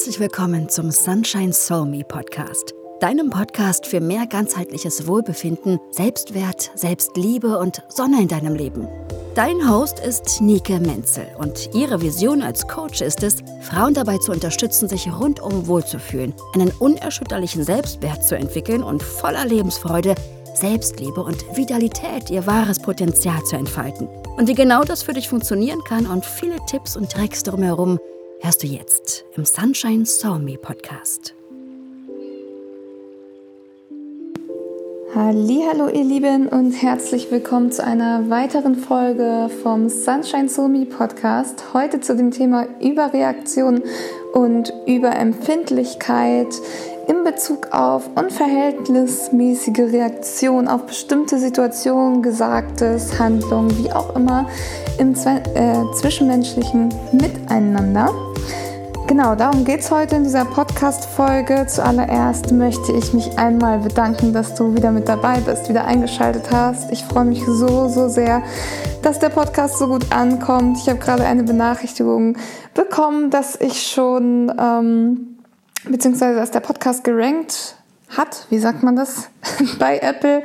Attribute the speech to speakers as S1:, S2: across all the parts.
S1: Herzlich willkommen zum Sunshine Soul Me Podcast, deinem Podcast für mehr ganzheitliches Wohlbefinden, Selbstwert, Selbstliebe und Sonne in deinem Leben. Dein Host ist Nike Menzel und ihre Vision als Coach ist es, Frauen dabei zu unterstützen, sich rundum wohlzufühlen, einen unerschütterlichen Selbstwert zu entwickeln und voller Lebensfreude Selbstliebe und Vitalität ihr wahres Potenzial zu entfalten. Und wie genau das für dich funktionieren kann und viele Tipps und Tricks drumherum hörst du jetzt im Sunshine Saw Me Podcast.
S2: Hallo ihr Lieben und herzlich willkommen zu einer weiteren Folge vom Sunshine Me Podcast. Heute zu dem Thema Überreaktion und Überempfindlichkeit in Bezug auf unverhältnismäßige Reaktion auf bestimmte Situationen, Gesagtes, Handlungen, wie auch immer im äh, zwischenmenschlichen Miteinander. Genau, darum geht es heute in dieser Podcast-Folge. Zuallererst möchte ich mich einmal bedanken, dass du wieder mit dabei bist, wieder eingeschaltet hast. Ich freue mich so, so sehr, dass der Podcast so gut ankommt. Ich habe gerade eine Benachrichtigung bekommen, dass ich schon, ähm, beziehungsweise dass der Podcast gerankt hat, wie sagt man das, bei Apple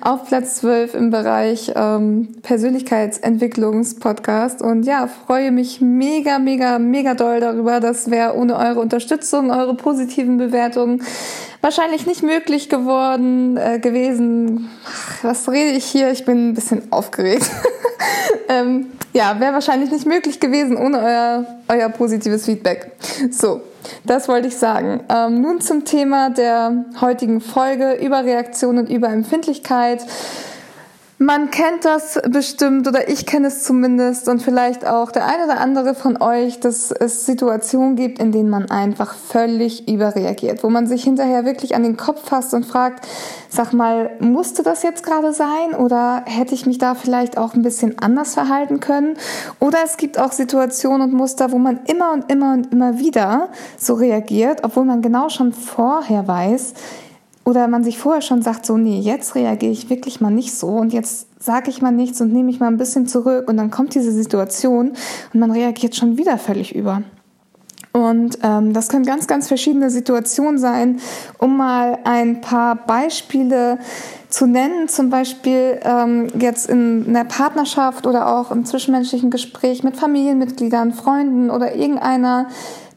S2: auf Platz 12 im Bereich ähm, Persönlichkeitsentwicklungspodcast. Und ja, freue mich mega, mega, mega doll darüber. Das wäre ohne eure Unterstützung, eure positiven Bewertungen wahrscheinlich nicht möglich geworden äh, gewesen. Ach, was rede ich hier? Ich bin ein bisschen aufgeregt. ähm, ja, wäre wahrscheinlich nicht möglich gewesen ohne euer, euer positives Feedback. So, das wollte ich sagen. Ähm, nun zum Thema der heutigen Folge Überreaktion und Überempfindlichkeit. Man kennt das bestimmt oder ich kenne es zumindest und vielleicht auch der eine oder andere von euch, dass es Situationen gibt, in denen man einfach völlig überreagiert, wo man sich hinterher wirklich an den Kopf fasst und fragt, sag mal, musste das jetzt gerade sein oder hätte ich mich da vielleicht auch ein bisschen anders verhalten können? Oder es gibt auch Situationen und Muster, wo man immer und immer und immer wieder so reagiert, obwohl man genau schon vorher weiß, oder man sich vorher schon sagt, so, nee, jetzt reagiere ich wirklich mal nicht so und jetzt sage ich mal nichts und nehme ich mal ein bisschen zurück und dann kommt diese Situation und man reagiert schon wieder völlig über. Und ähm, das können ganz, ganz verschiedene Situationen sein, um mal ein paar Beispiele zu nennen, zum Beispiel ähm, jetzt in einer Partnerschaft oder auch im zwischenmenschlichen Gespräch mit Familienmitgliedern, Freunden oder irgendeiner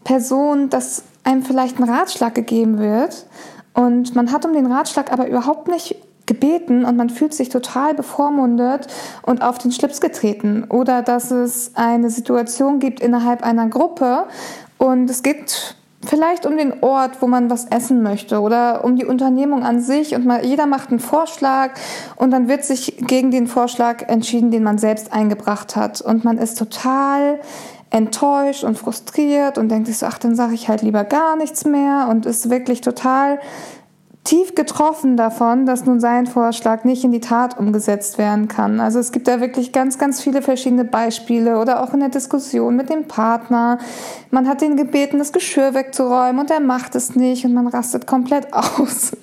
S2: Person, dass einem vielleicht ein Ratschlag gegeben wird und man hat um den Ratschlag aber überhaupt nicht gebeten und man fühlt sich total bevormundet und auf den Schlips getreten. Oder dass es eine Situation gibt innerhalb einer Gruppe und es geht vielleicht um den Ort, wo man was essen möchte oder um die Unternehmung an sich und mal, jeder macht einen Vorschlag und dann wird sich gegen den Vorschlag entschieden, den man selbst eingebracht hat und man ist total enttäuscht und frustriert und denkt sich so, ach, dann sage ich halt lieber gar nichts mehr und ist wirklich total tief getroffen davon, dass nun sein Vorschlag nicht in die Tat umgesetzt werden kann. Also es gibt da wirklich ganz, ganz viele verschiedene Beispiele oder auch in der Diskussion mit dem Partner. Man hat ihn gebeten, das Geschirr wegzuräumen und er macht es nicht und man rastet komplett aus.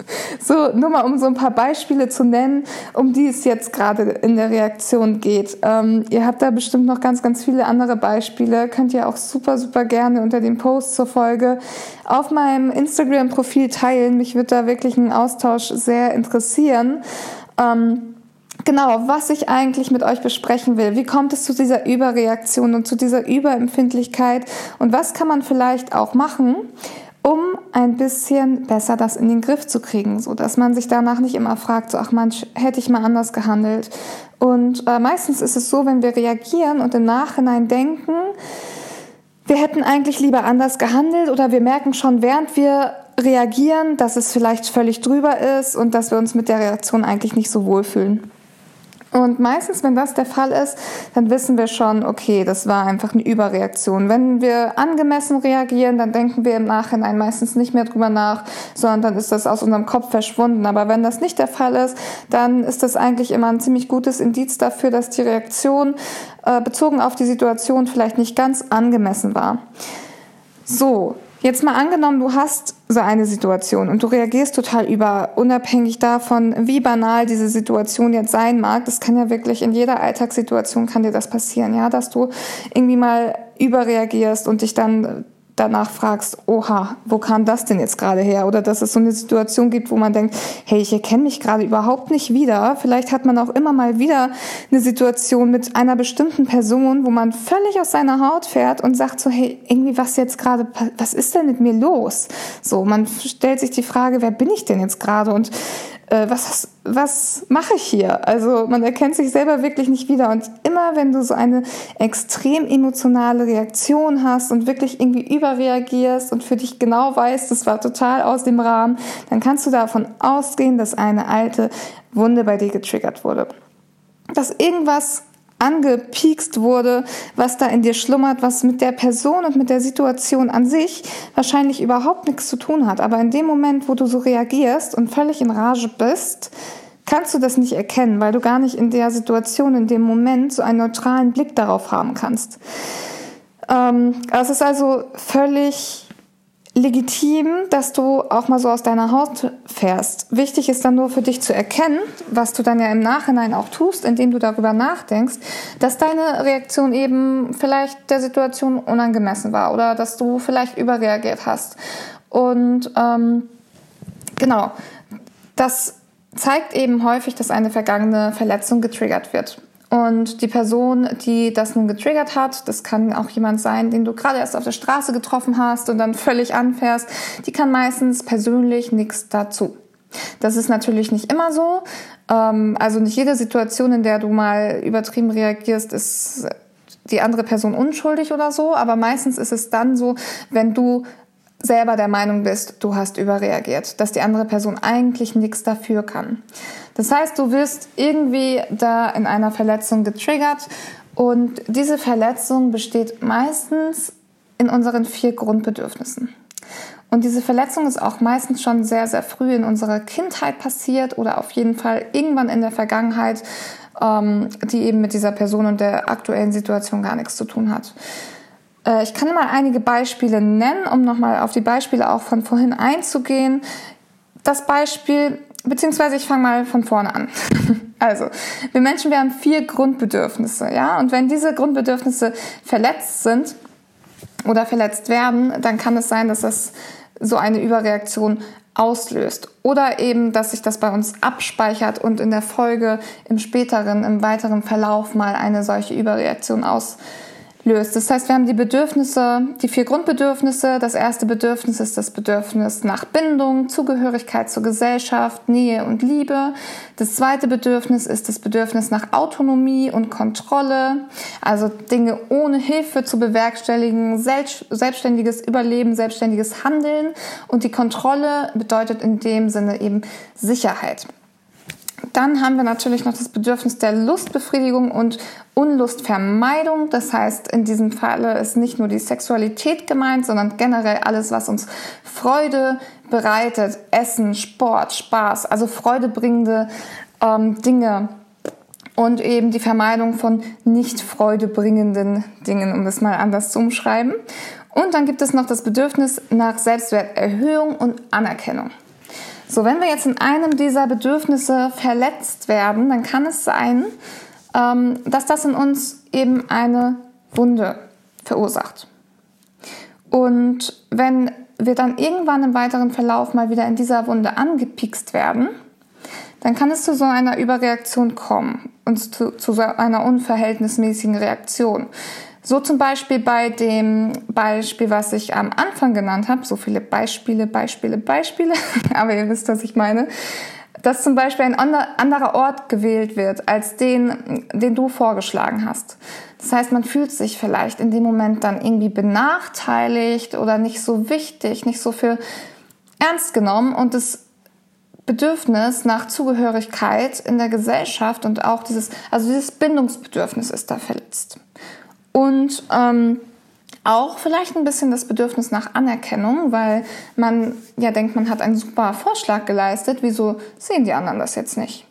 S2: So, nur mal um so ein paar Beispiele zu nennen, um die es jetzt gerade in der Reaktion geht. Ähm, ihr habt da bestimmt noch ganz, ganz viele andere Beispiele. Könnt ihr auch super, super gerne unter dem Post zur Folge auf meinem Instagram-Profil teilen. Mich wird da wirklich ein Austausch sehr interessieren. Ähm, genau, was ich eigentlich mit euch besprechen will. Wie kommt es zu dieser Überreaktion und zu dieser Überempfindlichkeit? Und was kann man vielleicht auch machen, um ein bisschen besser das in den Griff zu kriegen, so dass man sich danach nicht immer fragt, so ach manch hätte ich mal anders gehandelt. Und äh, meistens ist es so, wenn wir reagieren und im Nachhinein denken, wir hätten eigentlich lieber anders gehandelt oder wir merken schon, während wir reagieren, dass es vielleicht völlig drüber ist und dass wir uns mit der Reaktion eigentlich nicht so wohlfühlen. Und meistens, wenn das der Fall ist, dann wissen wir schon, okay, das war einfach eine Überreaktion. Wenn wir angemessen reagieren, dann denken wir im Nachhinein meistens nicht mehr drüber nach, sondern dann ist das aus unserem Kopf verschwunden. Aber wenn das nicht der Fall ist, dann ist das eigentlich immer ein ziemlich gutes Indiz dafür, dass die Reaktion äh, bezogen auf die Situation vielleicht nicht ganz angemessen war. So, Jetzt mal angenommen, du hast so eine Situation und du reagierst total über, unabhängig davon, wie banal diese Situation jetzt sein mag. Das kann ja wirklich in jeder Alltagssituation kann dir das passieren, ja, dass du irgendwie mal überreagierst und dich dann danach fragst, oha, wo kam das denn jetzt gerade her? Oder dass es so eine Situation gibt, wo man denkt, hey, ich erkenne mich gerade überhaupt nicht wieder. Vielleicht hat man auch immer mal wieder eine Situation mit einer bestimmten Person, wo man völlig aus seiner Haut fährt und sagt so, hey, irgendwie was jetzt gerade, was ist denn mit mir los? So, man stellt sich die Frage, wer bin ich denn jetzt gerade? Und äh, was, was mache ich hier? Also man erkennt sich selber wirklich nicht wieder. Und immer wenn du so eine extrem emotionale Reaktion hast und wirklich irgendwie überreagierst und für dich genau weißt, das war total aus dem Rahmen, dann kannst du davon ausgehen, dass eine alte Wunde bei dir getriggert wurde. Dass irgendwas angepiekst wurde, was da in dir schlummert, was mit der Person und mit der Situation an sich wahrscheinlich überhaupt nichts zu tun hat. Aber in dem Moment, wo du so reagierst und völlig in Rage bist, kannst du das nicht erkennen, weil du gar nicht in der Situation, in dem Moment so einen neutralen Blick darauf haben kannst. Ähm, es ist also völlig legitim, dass du auch mal so aus deiner Haut fährst. Wichtig ist dann nur für dich zu erkennen, was du dann ja im Nachhinein auch tust, indem du darüber nachdenkst, dass deine Reaktion eben vielleicht der Situation unangemessen war oder dass du vielleicht überreagiert hast. Und ähm, genau, das zeigt eben häufig, dass eine vergangene Verletzung getriggert wird. Und die Person, die das nun getriggert hat, das kann auch jemand sein, den du gerade erst auf der Straße getroffen hast und dann völlig anfährst, die kann meistens persönlich nichts dazu. Das ist natürlich nicht immer so. Ähm, also nicht jede Situation, in der du mal übertrieben reagierst, ist die andere Person unschuldig oder so. Aber meistens ist es dann so, wenn du selber der Meinung bist, du hast überreagiert, dass die andere Person eigentlich nichts dafür kann. Das heißt, du wirst irgendwie da in einer Verletzung getriggert und diese Verletzung besteht meistens in unseren vier Grundbedürfnissen. Und diese Verletzung ist auch meistens schon sehr, sehr früh in unserer Kindheit passiert oder auf jeden Fall irgendwann in der Vergangenheit, ähm, die eben mit dieser Person und der aktuellen Situation gar nichts zu tun hat. Äh, ich kann mal einige Beispiele nennen, um nochmal auf die Beispiele auch von vorhin einzugehen. Das Beispiel, beziehungsweise ich fange mal von vorne an. Also, wir Menschen, wir haben vier Grundbedürfnisse, ja? Und wenn diese Grundbedürfnisse verletzt sind oder verletzt werden, dann kann es sein, dass das so eine Überreaktion auslöst. Oder eben, dass sich das bei uns abspeichert und in der Folge im späteren, im weiteren Verlauf mal eine solche Überreaktion auslöst löst. Das heißt, wir haben die Bedürfnisse, die vier Grundbedürfnisse. Das erste Bedürfnis ist das Bedürfnis nach Bindung, Zugehörigkeit zur Gesellschaft, Nähe und Liebe. Das zweite Bedürfnis ist das Bedürfnis nach Autonomie und Kontrolle, also Dinge ohne Hilfe zu bewerkstelligen, selbstständiges Überleben, selbstständiges Handeln. Und die Kontrolle bedeutet in dem Sinne eben Sicherheit. Dann haben wir natürlich noch das Bedürfnis der Lustbefriedigung und Unlustvermeidung. Das heißt, in diesem Falle ist nicht nur die Sexualität gemeint, sondern generell alles, was uns Freude bereitet. Essen, Sport, Spaß, also freudebringende ähm, Dinge. Und eben die Vermeidung von nicht freudebringenden Dingen, um das mal anders zu umschreiben. Und dann gibt es noch das Bedürfnis nach Selbstwerterhöhung und Anerkennung. So, wenn wir jetzt in einem dieser Bedürfnisse verletzt werden, dann kann es sein, ähm, dass das in uns eben eine Wunde verursacht. Und wenn wir dann irgendwann im weiteren Verlauf mal wieder in dieser Wunde angepikst werden, dann kann es zu so einer Überreaktion kommen und zu, zu so einer unverhältnismäßigen Reaktion. So zum Beispiel bei dem Beispiel, was ich am Anfang genannt habe, so viele Beispiele, Beispiele, Beispiele, aber ihr wisst, was ich meine, dass zum Beispiel ein anderer Ort gewählt wird als den, den du vorgeschlagen hast. Das heißt, man fühlt sich vielleicht in dem Moment dann irgendwie benachteiligt oder nicht so wichtig, nicht so für ernst genommen und das Bedürfnis nach Zugehörigkeit in der Gesellschaft und auch dieses, also dieses Bindungsbedürfnis ist da verletzt und ähm, auch vielleicht ein bisschen das Bedürfnis nach Anerkennung, weil man ja denkt, man hat einen super Vorschlag geleistet, wieso sehen die anderen das jetzt nicht?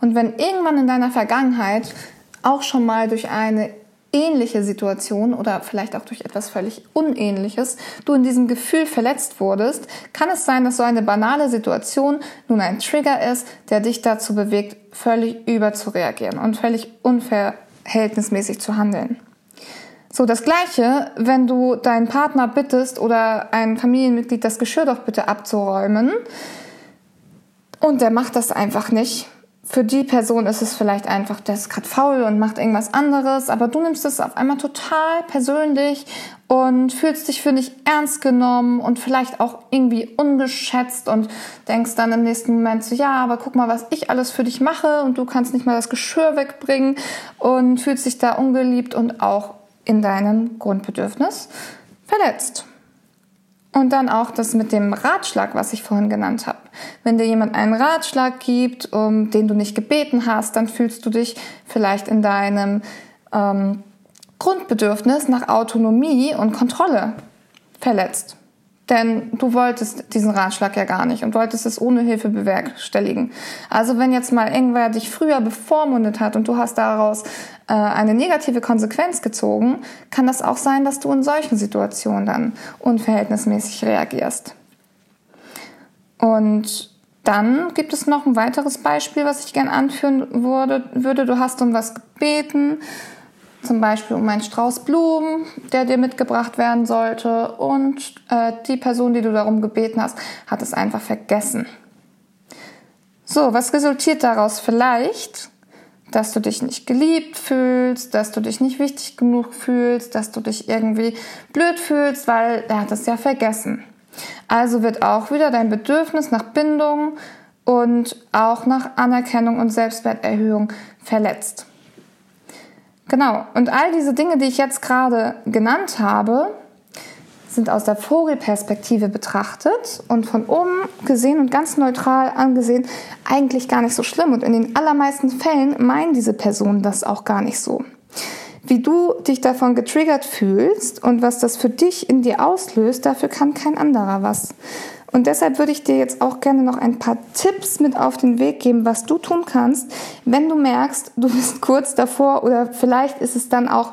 S2: Und wenn irgendwann in deiner Vergangenheit auch schon mal durch eine ähnliche Situation oder vielleicht auch durch etwas völlig Unähnliches du in diesem Gefühl verletzt wurdest, kann es sein, dass so eine banale Situation nun ein Trigger ist, der dich dazu bewegt, völlig überzureagieren und völlig unverhältnismäßig zu handeln. So, das Gleiche, wenn du deinen Partner bittest oder ein Familienmitglied das Geschirr doch bitte abzuräumen und der macht das einfach nicht. Für die Person ist es vielleicht einfach, der ist gerade faul und macht irgendwas anderes, aber du nimmst es auf einmal total persönlich und fühlst dich für nicht ernst genommen und vielleicht auch irgendwie ungeschätzt und denkst dann im nächsten Moment so, ja, aber guck mal, was ich alles für dich mache und du kannst nicht mal das Geschirr wegbringen und fühlst dich da ungeliebt und auch in deinem Grundbedürfnis verletzt. Und dann auch das mit dem Ratschlag, was ich vorhin genannt habe. Wenn dir jemand einen Ratschlag gibt, um den du nicht gebeten hast, dann fühlst du dich vielleicht in deinem ähm, Grundbedürfnis nach Autonomie und Kontrolle verletzt. Denn du wolltest diesen Ratschlag ja gar nicht und wolltest es ohne Hilfe bewerkstelligen. Also wenn jetzt mal irgendwer dich früher bevormundet hat und du hast daraus äh, eine negative Konsequenz gezogen, kann das auch sein, dass du in solchen Situationen dann unverhältnismäßig reagierst. Und dann gibt es noch ein weiteres Beispiel, was ich gern anführen würde. Du hast um was gebeten zum Beispiel um einen Strauß Blumen, der dir mitgebracht werden sollte und äh, die Person, die du darum gebeten hast, hat es einfach vergessen. So, was resultiert daraus vielleicht? Dass du dich nicht geliebt fühlst, dass du dich nicht wichtig genug fühlst, dass du dich irgendwie blöd fühlst, weil er hat es ja vergessen. Also wird auch wieder dein Bedürfnis nach Bindung und auch nach Anerkennung und Selbstwerterhöhung verletzt. Genau. Und all diese Dinge, die ich jetzt gerade genannt habe, sind aus der Vogelperspektive betrachtet und von oben gesehen und ganz neutral angesehen eigentlich gar nicht so schlimm. Und in den allermeisten Fällen meinen diese Personen das auch gar nicht so. Wie du dich davon getriggert fühlst und was das für dich in dir auslöst, dafür kann kein anderer was. Und deshalb würde ich dir jetzt auch gerne noch ein paar Tipps mit auf den Weg geben, was du tun kannst, wenn du merkst, du bist kurz davor oder vielleicht ist es dann auch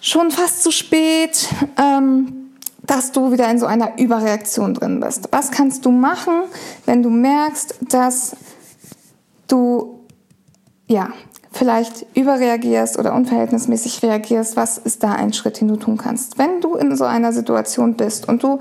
S2: schon fast zu spät, ähm, dass du wieder in so einer Überreaktion drin bist. Was kannst du machen, wenn du merkst, dass du ja vielleicht überreagierst oder unverhältnismäßig reagierst? Was ist da ein Schritt, den du tun kannst? Wenn du in so einer Situation bist und du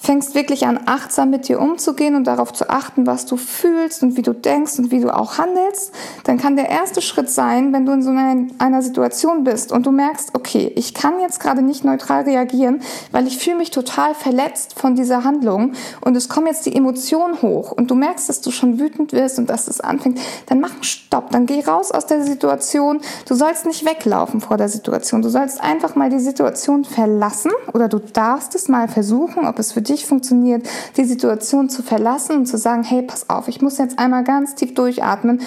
S2: fängst wirklich an, achtsam mit dir umzugehen und darauf zu achten, was du fühlst und wie du denkst und wie du auch handelst, dann kann der erste Schritt sein, wenn du in so einer, Situation bist und du merkst, okay, ich kann jetzt gerade nicht neutral reagieren, weil ich fühle mich total verletzt von dieser Handlung und es kommen jetzt die Emotionen hoch und du merkst, dass du schon wütend wirst und dass es anfängt, dann mach einen Stopp, dann geh raus aus der Situation. Du sollst nicht weglaufen vor der Situation. Du sollst einfach mal die Situation verlassen oder du darfst es mal versuchen, ob es für dich dich funktioniert, die Situation zu verlassen und zu sagen, hey, pass auf, ich muss jetzt einmal ganz tief durchatmen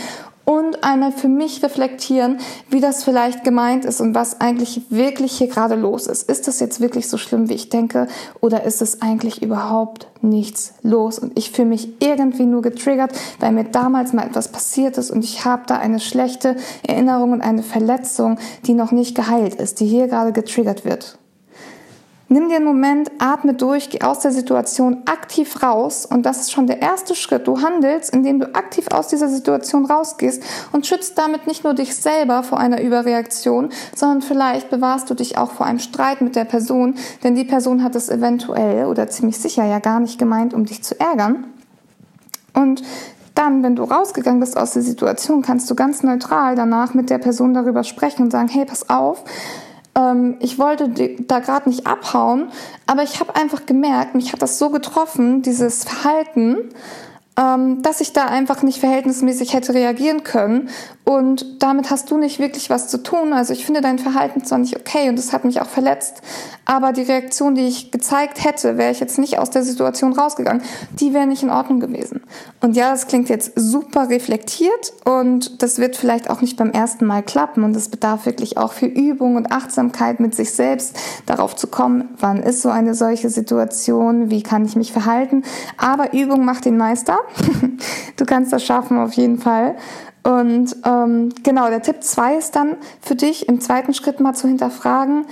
S2: und einmal für mich reflektieren, wie das vielleicht gemeint ist und was eigentlich wirklich hier gerade los ist. Ist das jetzt wirklich so schlimm, wie ich denke, oder ist es eigentlich überhaupt nichts los und ich fühle mich irgendwie nur getriggert, weil mir damals mal etwas passiert ist und ich habe da eine schlechte Erinnerung und eine Verletzung, die noch nicht geheilt ist, die hier gerade getriggert wird. Nimm dir einen Moment, atme durch, geh aus der Situation aktiv raus und das ist schon der erste Schritt. Du handelst, indem du aktiv aus dieser Situation rausgehst und schützt damit nicht nur dich selber vor einer Überreaktion, sondern vielleicht bewahrst du dich auch vor einem Streit mit der Person, denn die Person hat es eventuell oder ziemlich sicher ja gar nicht gemeint, um dich zu ärgern. Und dann, wenn du rausgegangen bist aus der Situation, kannst du ganz neutral danach mit der Person darüber sprechen und sagen, hey, pass auf, ähm, ich wollte da gerade nicht abhauen, aber ich habe einfach gemerkt, mich hat das so getroffen, dieses Verhalten, dass ich da einfach nicht verhältnismäßig hätte reagieren können. Und damit hast du nicht wirklich was zu tun. Also ich finde dein Verhalten zwar nicht okay und es hat mich auch verletzt, aber die Reaktion, die ich gezeigt hätte, wäre ich jetzt nicht aus der Situation rausgegangen, die wäre nicht in Ordnung gewesen. Und ja, das klingt jetzt super reflektiert und das wird vielleicht auch nicht beim ersten Mal klappen und es bedarf wirklich auch viel Übung und Achtsamkeit mit sich selbst, darauf zu kommen, wann ist so eine solche Situation, wie kann ich mich verhalten. Aber Übung macht den Meister. du kannst das schaffen auf jeden Fall. Und ähm, genau, der Tipp zwei ist dann für dich im zweiten Schritt mal zu hinterfragen,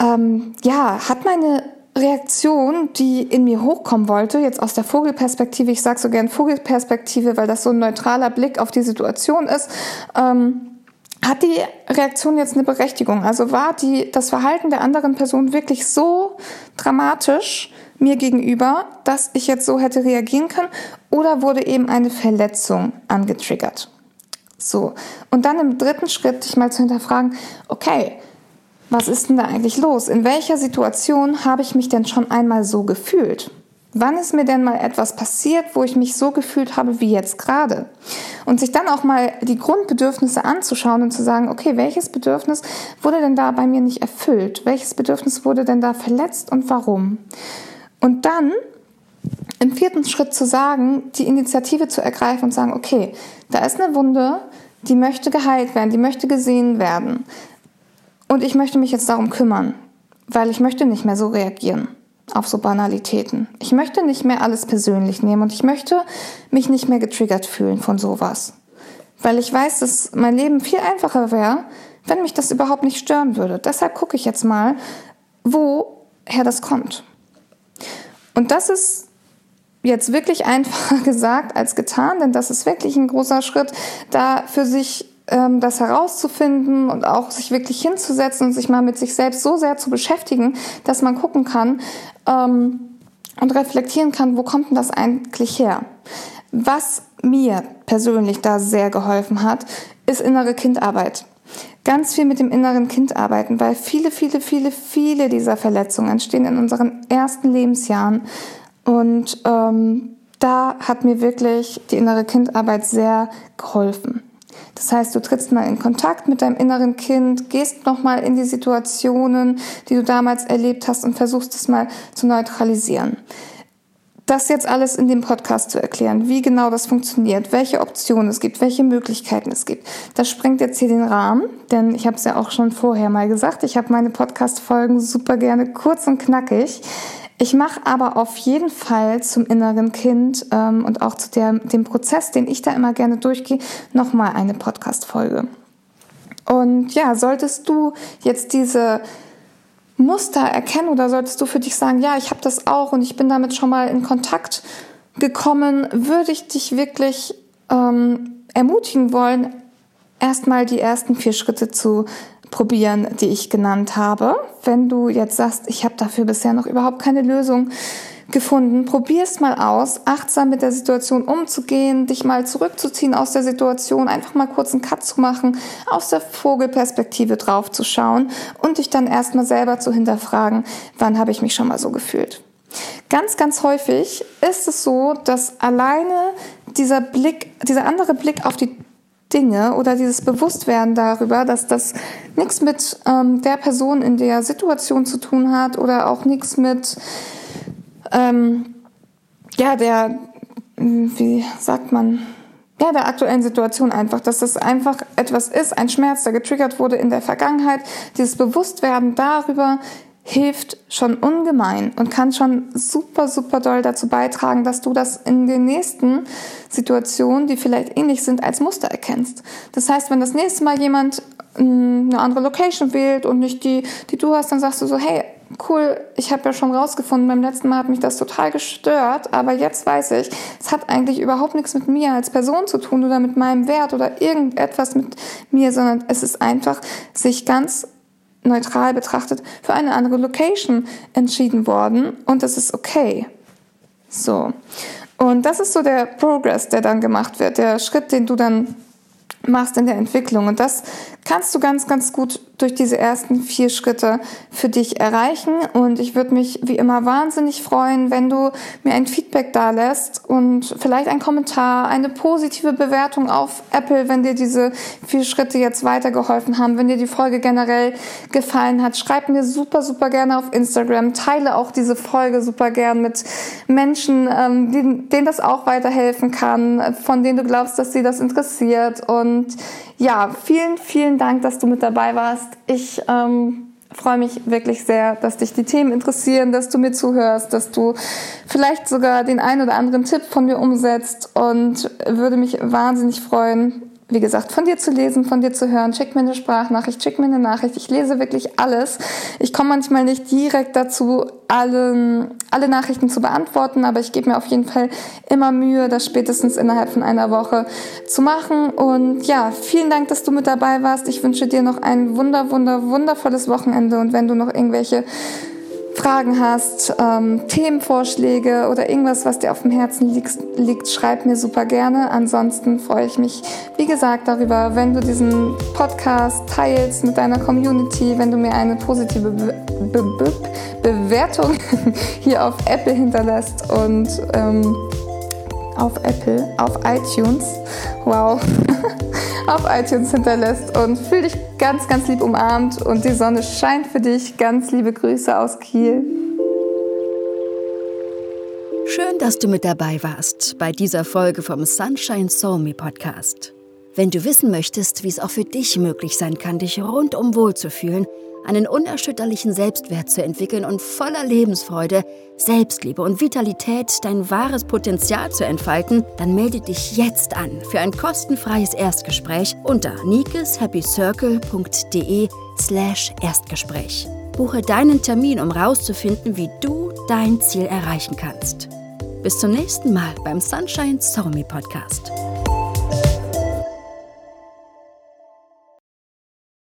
S2: ähm, ja, hat meine Reaktion, die in mir hochkommen wollte, jetzt aus der Vogelperspektive, ich sage so gern Vogelperspektive, weil das so ein neutraler Blick auf die Situation ist, ähm, hat die Reaktion jetzt eine Berechtigung? Also war die, das Verhalten der anderen Person wirklich so dramatisch mir gegenüber, dass ich jetzt so hätte reagieren können? Oder wurde eben eine Verletzung angetriggert? So. Und dann im dritten Schritt dich mal zu hinterfragen, okay, was ist denn da eigentlich los? In welcher Situation habe ich mich denn schon einmal so gefühlt? Wann ist mir denn mal etwas passiert, wo ich mich so gefühlt habe wie jetzt gerade? Und sich dann auch mal die Grundbedürfnisse anzuschauen und zu sagen, okay, welches Bedürfnis wurde denn da bei mir nicht erfüllt? Welches Bedürfnis wurde denn da verletzt und warum? Und dann im vierten Schritt zu sagen, die Initiative zu ergreifen und sagen, okay, da ist eine Wunde, die möchte geheilt werden, die möchte gesehen werden. Und ich möchte mich jetzt darum kümmern, weil ich möchte nicht mehr so reagieren auf so Banalitäten. Ich möchte nicht mehr alles persönlich nehmen und ich möchte mich nicht mehr getriggert fühlen von sowas. Weil ich weiß, dass mein Leben viel einfacher wäre, wenn mich das überhaupt nicht stören würde. Deshalb gucke ich jetzt mal, woher das kommt. Und das ist jetzt wirklich einfacher gesagt als getan, denn das ist wirklich ein großer Schritt, da für sich ähm, das herauszufinden und auch sich wirklich hinzusetzen und sich mal mit sich selbst so sehr zu beschäftigen, dass man gucken kann ähm, und reflektieren kann, wo kommt denn das eigentlich her? Was mir persönlich da sehr geholfen hat, ist innere Kindarbeit. Ganz viel mit dem inneren Kind arbeiten, weil viele, viele, viele, viele dieser Verletzungen entstehen in unseren ersten Lebensjahren. Und ähm, da hat mir wirklich die innere Kindarbeit sehr geholfen. Das heißt, du trittst mal in Kontakt mit deinem inneren Kind, gehst nochmal in die Situationen, die du damals erlebt hast und versuchst es mal zu neutralisieren. Das jetzt alles in dem Podcast zu erklären, wie genau das funktioniert, welche Optionen es gibt, welche Möglichkeiten es gibt, das sprengt jetzt hier den Rahmen, denn ich habe es ja auch schon vorher mal gesagt, ich habe meine Podcast-Folgen super gerne kurz und knackig. Ich mache aber auf jeden Fall zum inneren Kind ähm, und auch zu der, dem Prozess, den ich da immer gerne durchgehe, nochmal eine Podcast-Folge. Und ja, solltest du jetzt diese Muster erkennen oder solltest du für dich sagen, ja, ich habe das auch und ich bin damit schon mal in Kontakt gekommen, würde ich dich wirklich ähm, ermutigen wollen, erstmal die ersten vier Schritte zu probieren, die ich genannt habe. Wenn du jetzt sagst, ich habe dafür bisher noch überhaupt keine Lösung gefunden, probier es mal aus, achtsam mit der Situation umzugehen, dich mal zurückzuziehen aus der Situation, einfach mal kurz einen Cut zu machen, aus der Vogelperspektive drauf zu schauen und dich dann erstmal selber zu hinterfragen, wann habe ich mich schon mal so gefühlt. Ganz, ganz häufig ist es so, dass alleine dieser Blick, dieser andere Blick auf die Dinge oder dieses Bewusstwerden darüber, dass das nichts mit ähm, der Person in der Situation zu tun hat oder auch nichts mit ähm, ja der wie sagt man ja, der aktuellen Situation einfach, dass das einfach etwas ist, ein Schmerz, der getriggert wurde in der Vergangenheit. Dieses Bewusstwerden darüber hilft schon ungemein und kann schon super, super doll dazu beitragen, dass du das in den nächsten Situationen, die vielleicht ähnlich sind, als Muster erkennst. Das heißt, wenn das nächste Mal jemand hm, eine andere Location wählt und nicht die, die du hast, dann sagst du so, hey, cool, ich habe ja schon rausgefunden, beim letzten Mal hat mich das total gestört, aber jetzt weiß ich, es hat eigentlich überhaupt nichts mit mir als Person zu tun oder mit meinem Wert oder irgendetwas mit mir, sondern es ist einfach sich ganz neutral betrachtet für eine andere Location entschieden worden und das ist okay. So. Und das ist so der Progress, der dann gemacht wird, der Schritt, den du dann machst in der Entwicklung. Und das kannst du ganz, ganz gut durch diese ersten vier Schritte für dich erreichen. Und ich würde mich wie immer wahnsinnig freuen, wenn du mir ein Feedback da lässt und vielleicht ein Kommentar, eine positive Bewertung auf Apple, wenn dir diese vier Schritte jetzt weitergeholfen haben, wenn dir die Folge generell gefallen hat. Schreib mir super, super gerne auf Instagram. Teile auch diese Folge super gern mit Menschen, ähm, denen, denen das auch weiterhelfen kann, von denen du glaubst, dass sie das interessiert. Und ja, vielen, vielen Dank, dass du mit dabei warst. Ich ähm, freue mich wirklich sehr, dass dich die Themen interessieren, dass du mir zuhörst, dass du vielleicht sogar den einen oder anderen Tipp von mir umsetzt und würde mich wahnsinnig freuen, wie gesagt, von dir zu lesen, von dir zu hören. Schick mir eine Sprachnachricht, schick mir eine Nachricht. Ich lese wirklich alles. Ich komme manchmal nicht direkt dazu, alle, alle Nachrichten zu beantworten, aber ich gebe mir auf jeden Fall immer Mühe, das spätestens innerhalb von einer Woche zu machen. Und ja, vielen Dank, dass du mit dabei warst. Ich wünsche dir noch ein wunder, wunder, wundervolles Wochenende. Und wenn du noch irgendwelche Fragen hast, ähm, Themenvorschläge oder irgendwas, was dir auf dem Herzen liegt, liegt, schreib mir super gerne. Ansonsten freue ich mich, wie gesagt, darüber, wenn du diesen Podcast teilst mit deiner Community, wenn du mir eine positive Be Be Be Bewertung hier auf Apple hinterlässt und ähm, auf Apple, auf iTunes, wow, auf iTunes hinterlässt und fühl dich ganz, ganz lieb umarmt und die Sonne scheint für dich. Ganz liebe Grüße aus Kiel.
S1: Schön, dass du mit dabei warst bei dieser Folge vom Sunshine Soul Me Podcast. Wenn du wissen möchtest, wie es auch für dich möglich sein kann, dich rundum wohlzufühlen, einen unerschütterlichen Selbstwert zu entwickeln und voller Lebensfreude, Selbstliebe und Vitalität dein wahres Potenzial zu entfalten, dann melde dich jetzt an für ein kostenfreies Erstgespräch unter nikeshappycircle.de slash Erstgespräch. Buche deinen Termin, um herauszufinden, wie du dein Ziel erreichen kannst. Bis zum nächsten Mal beim Sunshine Soul Me Podcast.